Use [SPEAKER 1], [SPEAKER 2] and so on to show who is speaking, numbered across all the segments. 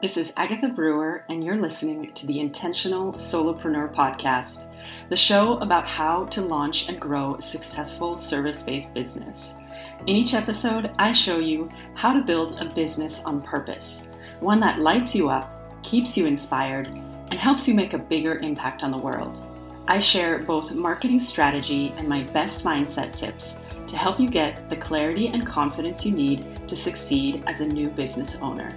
[SPEAKER 1] This is Agatha Brewer, and you're listening to the Intentional Solopreneur Podcast, the show about how to launch and grow a successful service based business. In each episode, I show you how to build a business on purpose, one that lights you up, keeps you inspired, and helps you make a bigger impact on the world. I share both marketing strategy and my best mindset tips to help you get the clarity and confidence you need to succeed as a new business owner.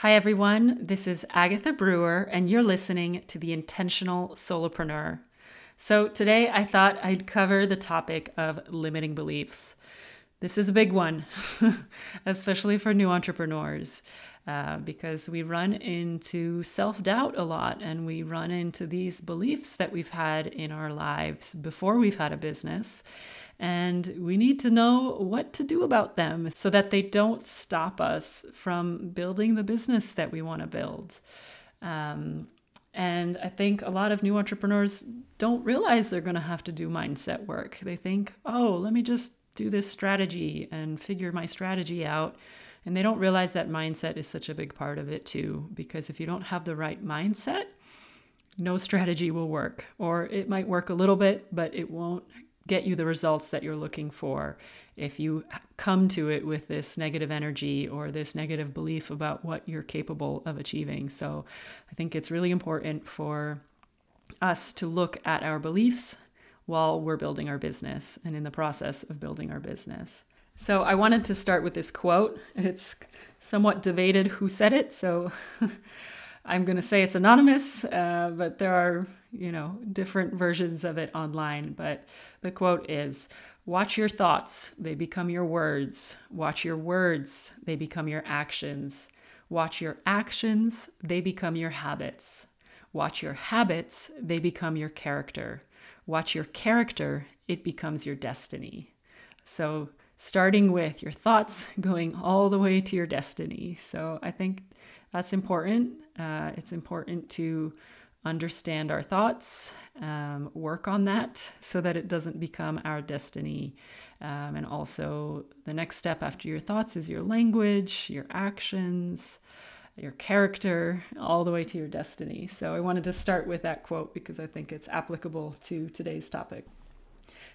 [SPEAKER 1] Hi, everyone. This is Agatha Brewer, and you're listening to The Intentional Solopreneur. So, today I thought I'd cover the topic of limiting beliefs. This is a big one, especially for new entrepreneurs, uh, because we run into self doubt a lot and we run into these beliefs that we've had in our lives before we've had a business and we need to know what to do about them so that they don't stop us from building the business that we want to build. Um, and I think a lot of new entrepreneurs don't realize they're going to have to do mindset work. They think, oh, let me just do this strategy and figure my strategy out. And they don't realize that mindset is such a big part of it too. Because if you don't have the right mindset, no strategy will work. Or it might work a little bit, but it won't get you the results that you're looking for if you come to it with this negative energy or this negative belief about what you're capable of achieving. So I think it's really important for us to look at our beliefs while we're building our business and in the process of building our business. So I wanted to start with this quote. It's somewhat debated who said it, so I'm going to say it's anonymous, uh, but there are, you know, different versions of it online. But the quote is Watch your thoughts, they become your words. Watch your words, they become your actions. Watch your actions, they become your habits. Watch your habits, they become your character. Watch your character, it becomes your destiny. So, starting with your thoughts, going all the way to your destiny. So, I think that's important. Uh, it's important to understand our thoughts, um, work on that so that it doesn't become our destiny. Um, and also, the next step after your thoughts is your language, your actions, your character, all the way to your destiny. So, I wanted to start with that quote because I think it's applicable to today's topic.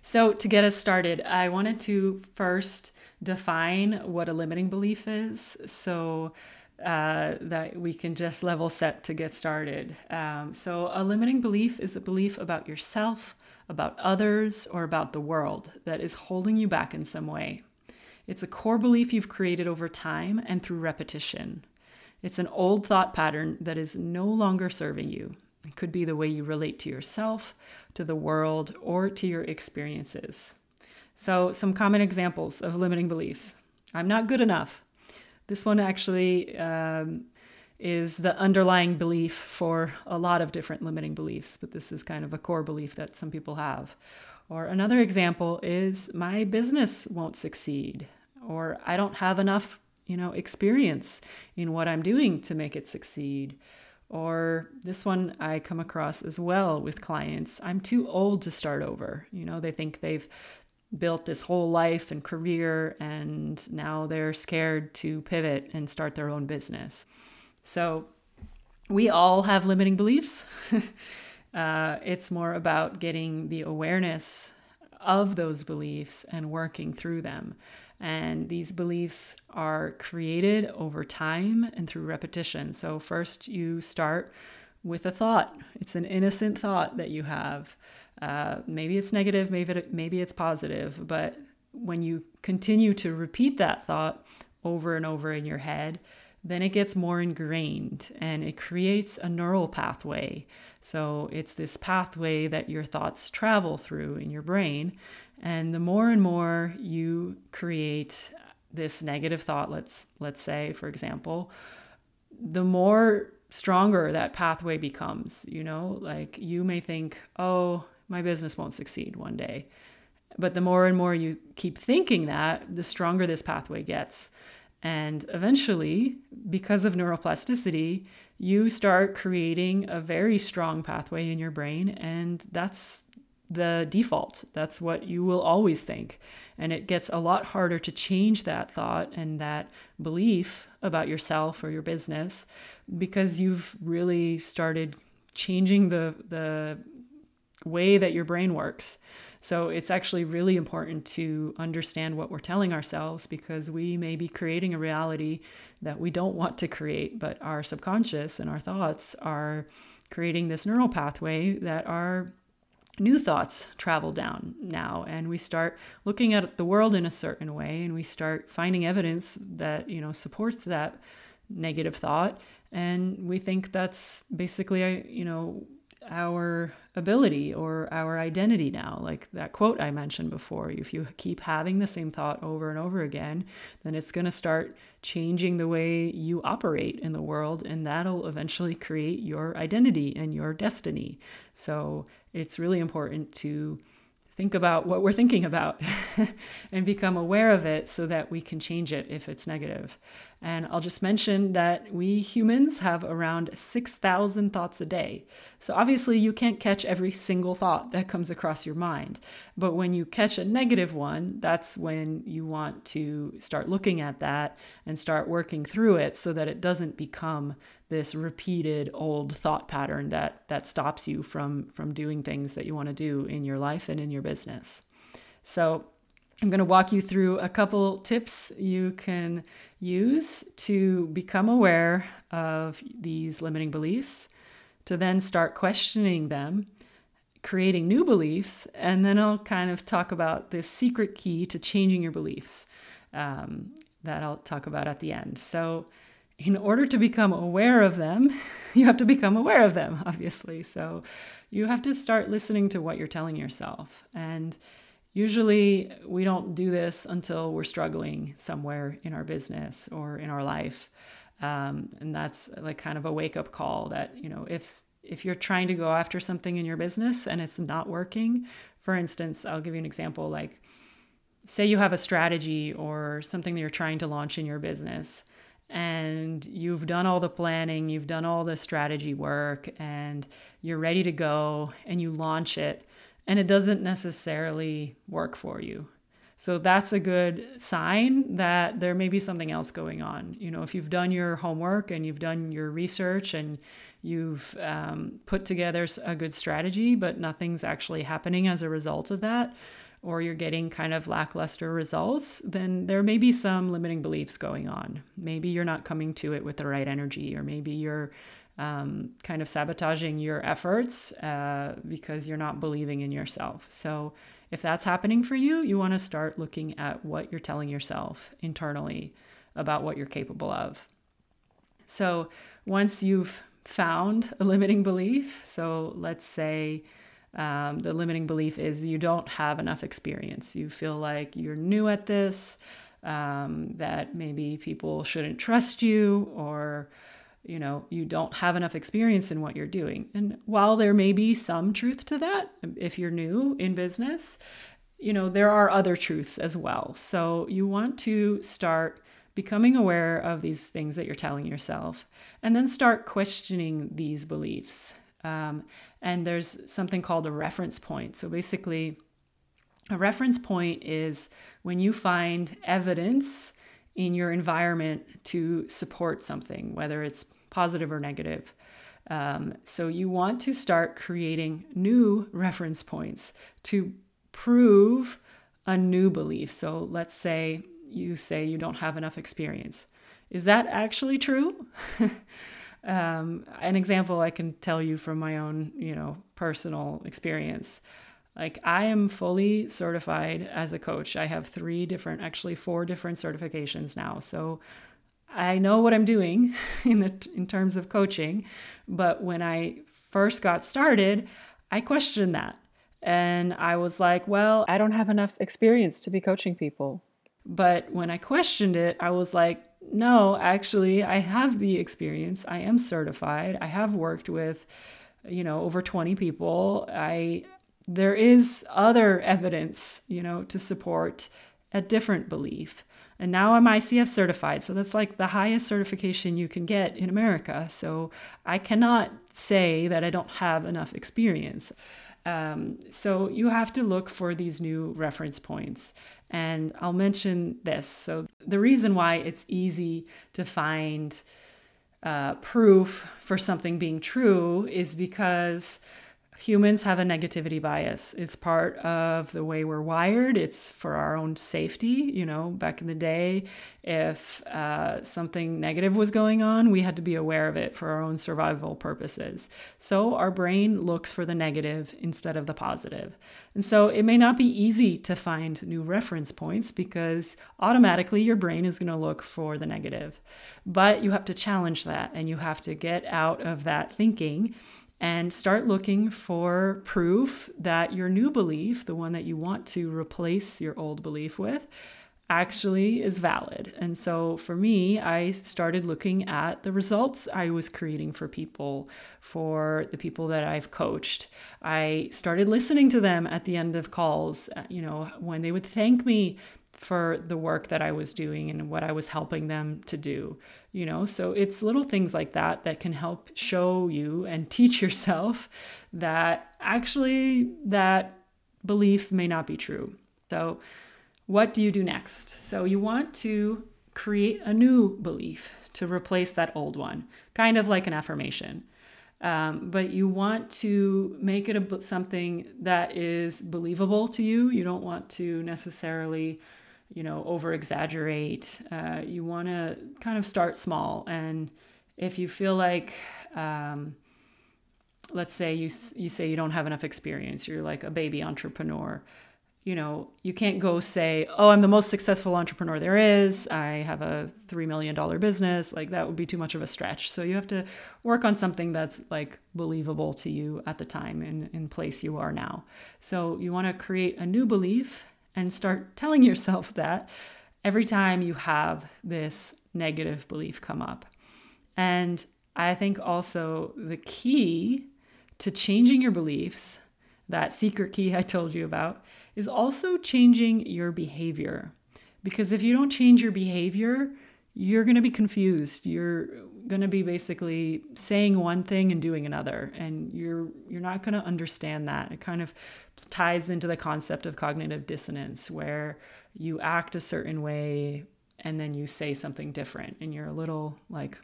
[SPEAKER 1] So, to get us started, I wanted to first define what a limiting belief is. So, uh, that we can just level set to get started. Um, so, a limiting belief is a belief about yourself, about others, or about the world that is holding you back in some way. It's a core belief you've created over time and through repetition. It's an old thought pattern that is no longer serving you. It could be the way you relate to yourself, to the world, or to your experiences. So, some common examples of limiting beliefs I'm not good enough. This one actually um, is the underlying belief for a lot of different limiting beliefs, but this is kind of a core belief that some people have. Or another example is my business won't succeed, or I don't have enough, you know, experience in what I'm doing to make it succeed. Or this one I come across as well with clients. I'm too old to start over. You know, they think they've built this whole life and career, and now they're scared to pivot and start their own business. So, we all have limiting beliefs. uh, it's more about getting the awareness of those beliefs and working through them. And these beliefs are created over time and through repetition. So, first, you start with a thought, it's an innocent thought that you have. Uh, maybe it's negative, maybe it, maybe it's positive, but when you continue to repeat that thought over and over in your head, then it gets more ingrained and it creates a neural pathway. So it's this pathway that your thoughts travel through in your brain. And the more and more you create this negative thought, let's let's say, for example, the more stronger that pathway becomes. You know, like you may think, oh, my business won't succeed one day. But the more and more you keep thinking that, the stronger this pathway gets. And eventually, because of neuroplasticity, you start creating a very strong pathway in your brain. And that's the default. That's what you will always think. And it gets a lot harder to change that thought and that belief about yourself or your business because you've really started changing the the way that your brain works. So it's actually really important to understand what we're telling ourselves because we may be creating a reality that we don't want to create, but our subconscious and our thoughts are creating this neural pathway that our new thoughts travel down now and we start looking at the world in a certain way and we start finding evidence that you know supports that negative thought and we think that's basically uh, you know our ability or our identity now. Like that quote I mentioned before if you keep having the same thought over and over again, then it's going to start changing the way you operate in the world, and that'll eventually create your identity and your destiny. So it's really important to think about what we're thinking about and become aware of it so that we can change it if it's negative. And I'll just mention that we humans have around 6,000 thoughts a day. So obviously, you can't catch every single thought that comes across your mind. But when you catch a negative one, that's when you want to start looking at that and start working through it so that it doesn't become this repeated old thought pattern that that stops you from from doing things that you want to do in your life and in your business. So I'm going to walk you through a couple tips you can use to become aware of these limiting beliefs to then start questioning them, creating new beliefs, and then I'll kind of talk about this secret key to changing your beliefs um, that I'll talk about at the end. So, in order to become aware of them, you have to become aware of them, obviously. So, you have to start listening to what you're telling yourself. And usually, we don't do this until we're struggling somewhere in our business or in our life. Um, and that's like kind of a wake up call that, you know, if if you're trying to go after something in your business and it's not working, for instance, I'll give you an example like say you have a strategy or something that you're trying to launch in your business and you've done all the planning, you've done all the strategy work and you're ready to go and you launch it and it doesn't necessarily work for you. So that's a good sign that there may be something else going on. You know, if you've done your homework and you've done your research and you've um, put together a good strategy, but nothing's actually happening as a result of that, or you're getting kind of lackluster results, then there may be some limiting beliefs going on. Maybe you're not coming to it with the right energy, or maybe you're um, kind of sabotaging your efforts uh, because you're not believing in yourself. So, if that's happening for you, you want to start looking at what you're telling yourself internally about what you're capable of. So, once you've found a limiting belief, so let's say um, the limiting belief is you don't have enough experience, you feel like you're new at this, um, that maybe people shouldn't trust you, or you know, you don't have enough experience in what you're doing. And while there may be some truth to that, if you're new in business, you know, there are other truths as well. So you want to start becoming aware of these things that you're telling yourself and then start questioning these beliefs. Um, and there's something called a reference point. So basically, a reference point is when you find evidence in your environment to support something, whether it's positive or negative. Um, so you want to start creating new reference points to prove a new belief. So let's say you say you don't have enough experience. Is that actually true? um, an example I can tell you from my own, you know, personal experience. Like I am fully certified as a coach. I have three different, actually four different certifications now. So I know what I'm doing in the in terms of coaching, but when I first got started, I questioned that. And I was like, well, I don't have enough experience to be coaching people. But when I questioned it, I was like, no, actually, I have the experience. I am certified. I have worked with, you know, over 20 people. I there is other evidence, you know, to support a different belief. And now I'm ICF certified. So that's like the highest certification you can get in America. So I cannot say that I don't have enough experience. Um, so you have to look for these new reference points. And I'll mention this. So, the reason why it's easy to find uh, proof for something being true is because humans have a negativity bias. It's part of the way we're wired. It's for our own safety. You know, back in the day, if uh, something negative was going on, we had to be aware of it for our own survival purposes. So our brain looks for the negative instead of the positive. And so it may not be easy to find new reference points because automatically your brain is going to look for the negative. But you have to challenge that and you have to get out of that thinking and start looking for proof that your new belief, the one that you want to replace your old belief with, actually is valid. And so for me, I started looking at the results I was creating for people, for the people that I've coached. I started listening to them at the end of calls, uh, you know, when they would thank me for the work that I was doing and what I was helping them to do. You know, so it's little things like that that can help show you and teach yourself that actually that belief may not be true. So, what do you do next? So, you want to create a new belief to replace that old one, kind of like an affirmation. Um, but you want to make it a, something that is believable to you. You don't want to necessarily you know, over exaggerate. Uh, you want to kind of start small. And if you feel like, um, let's say you, you say you don't have enough experience, you're like a baby entrepreneur, you know, you can't go say, oh, I'm the most successful entrepreneur there is. I have a $3 million business. Like that would be too much of a stretch. So you have to work on something that's like believable to you at the time and in place you are now. So you want to create a new belief and start telling yourself that every time you have this negative belief come up. And I think also the key to changing your beliefs, that secret key I told you about, is also changing your behavior. Because if you don't change your behavior, you're going to be confused. You're going to be basically saying one thing and doing another and you're you're not going to understand that. It kind of ties into the concept of cognitive dissonance where you act a certain way and then you say something different and you're a little like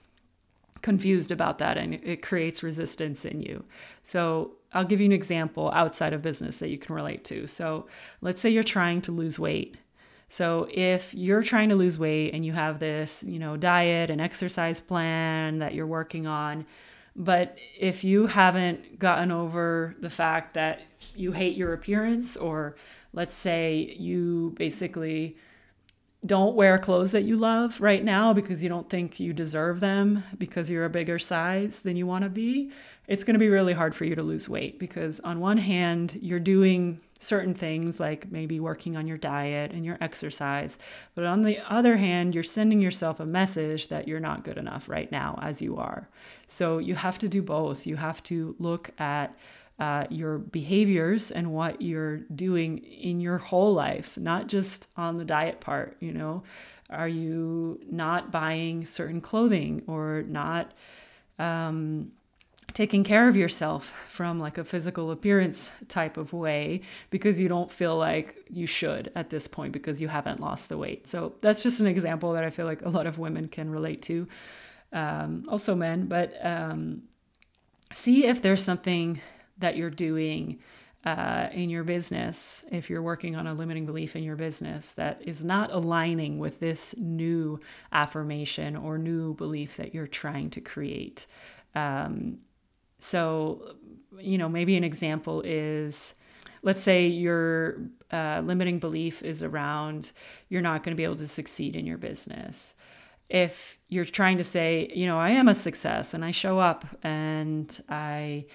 [SPEAKER 1] confused about that and it creates resistance in you. So, I'll give you an example outside of business that you can relate to. So, let's say you're trying to lose weight so if you're trying to lose weight and you have this, you know, diet and exercise plan that you're working on, but if you haven't gotten over the fact that you hate your appearance or let's say you basically don't wear clothes that you love right now because you don't think you deserve them because you're a bigger size than you want to be, it's going to be really hard for you to lose weight because on one hand, you're doing certain things like maybe working on your diet and your exercise. But on the other hand, you're sending yourself a message that you're not good enough right now as you are. So you have to do both. You have to look at uh, your behaviors and what you're doing in your whole life, not just on the diet part. You know, are you not buying certain clothing or not? Um, taking care of yourself from like a physical appearance type of way because you don't feel like you should at this point because you haven't lost the weight. So that's just an example that I feel like a lot of women can relate to, um, also men. But um, see if there's something that you're doing uh, in your business, if you're working on a limiting belief in your business that is not aligning with this new affirmation or new belief that you're trying to create. Um, so, you know, maybe an example is let's say your uh, limiting belief is around you're not going to be able to succeed in your business. If you're trying to say, you know, I am a success and I show up and I,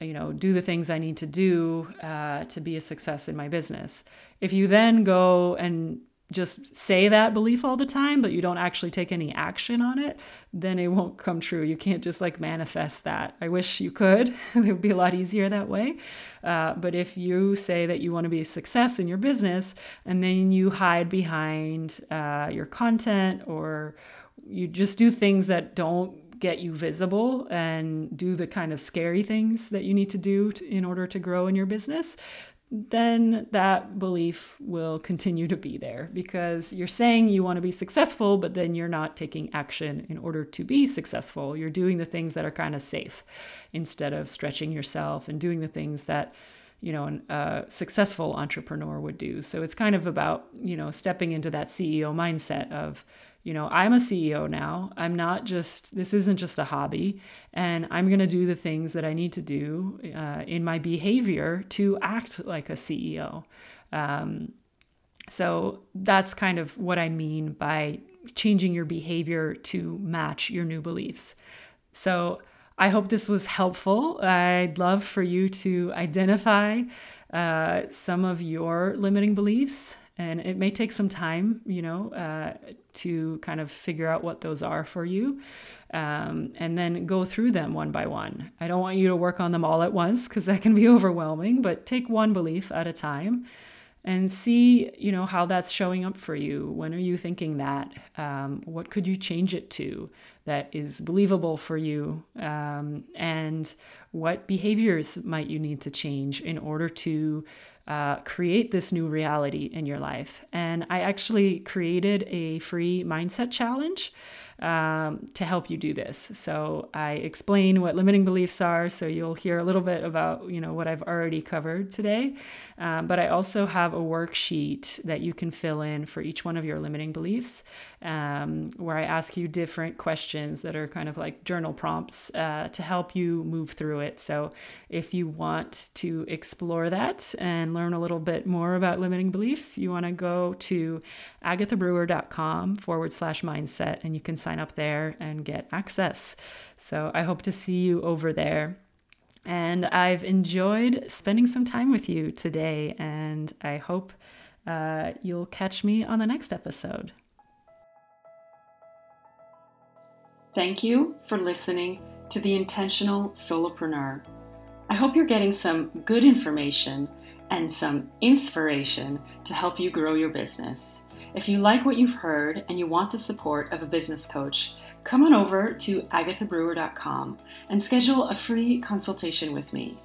[SPEAKER 1] you know, do the things I need to do uh, to be a success in my business. If you then go and just say that belief all the time, but you don't actually take any action on it, then it won't come true. You can't just like manifest that. I wish you could. it would be a lot easier that way. Uh, but if you say that you want to be a success in your business and then you hide behind uh, your content or you just do things that don't get you visible and do the kind of scary things that you need to do to, in order to grow in your business, then that belief will continue to be there because you're saying you want to be successful, but then you're not taking action in order to be successful. You're doing the things that are kind of safe instead of stretching yourself and doing the things that you know a successful entrepreneur would do. So it's kind of about you know stepping into that CEO mindset of you know, I'm a CEO now. I'm not just, this isn't just a hobby. And I'm going to do the things that I need to do uh, in my behavior to act like a CEO. Um, so that's kind of what I mean by changing your behavior to match your new beliefs. So I hope this was helpful. I'd love for you to identify uh, some of your limiting beliefs and it may take some time you know uh, to kind of figure out what those are for you um, and then go through them one by one. I don't want you to work on them all at once because that can be overwhelming but take one belief at a time and see you know how that's showing up for you. When are you thinking that? Um, what could you change it to that is believable for you? Um, and what behaviors might you need to change in order to uh, create this new reality in your life. And I actually created a free mindset challenge um, to help you do this. So I explain what limiting beliefs are, so you'll hear a little bit about you know what I've already covered today. Um, but I also have a worksheet that you can fill in for each one of your limiting beliefs, um, where I ask you different questions that are kind of like journal prompts uh, to help you move through it. So if you want to explore that and learn a little bit more about limiting beliefs, you want to go to agathabrewer.com forward slash mindset and you can sign up there and get access. So I hope to see you over there. And I've enjoyed spending some time with you today, and I hope uh, you'll catch me on the next episode. Thank you for listening to The Intentional Solopreneur. I hope you're getting some good information and some inspiration to help you grow your business. If you like what you've heard and you want the support of a business coach, come on over to agathabrewer.com and schedule a free consultation with me.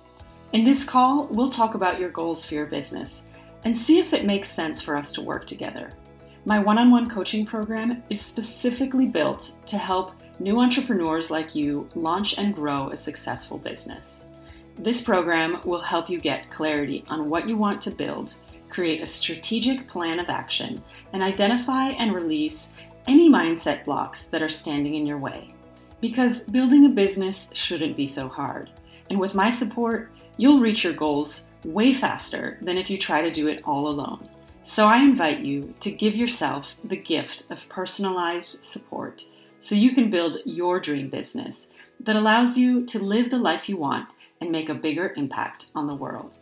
[SPEAKER 1] In this call, we'll talk about your goals for your business and see if it makes sense for us to work together. My one on one coaching program is specifically built to help new entrepreneurs like you launch and grow a successful business. This program will help you get clarity on what you want to build, create a strategic plan of action, and identify and release any mindset blocks that are standing in your way. Because building a business shouldn't be so hard. And with my support, you'll reach your goals way faster than if you try to do it all alone. So I invite you to give yourself the gift of personalized support so you can build your dream business that allows you to live the life you want and make a bigger impact on the world.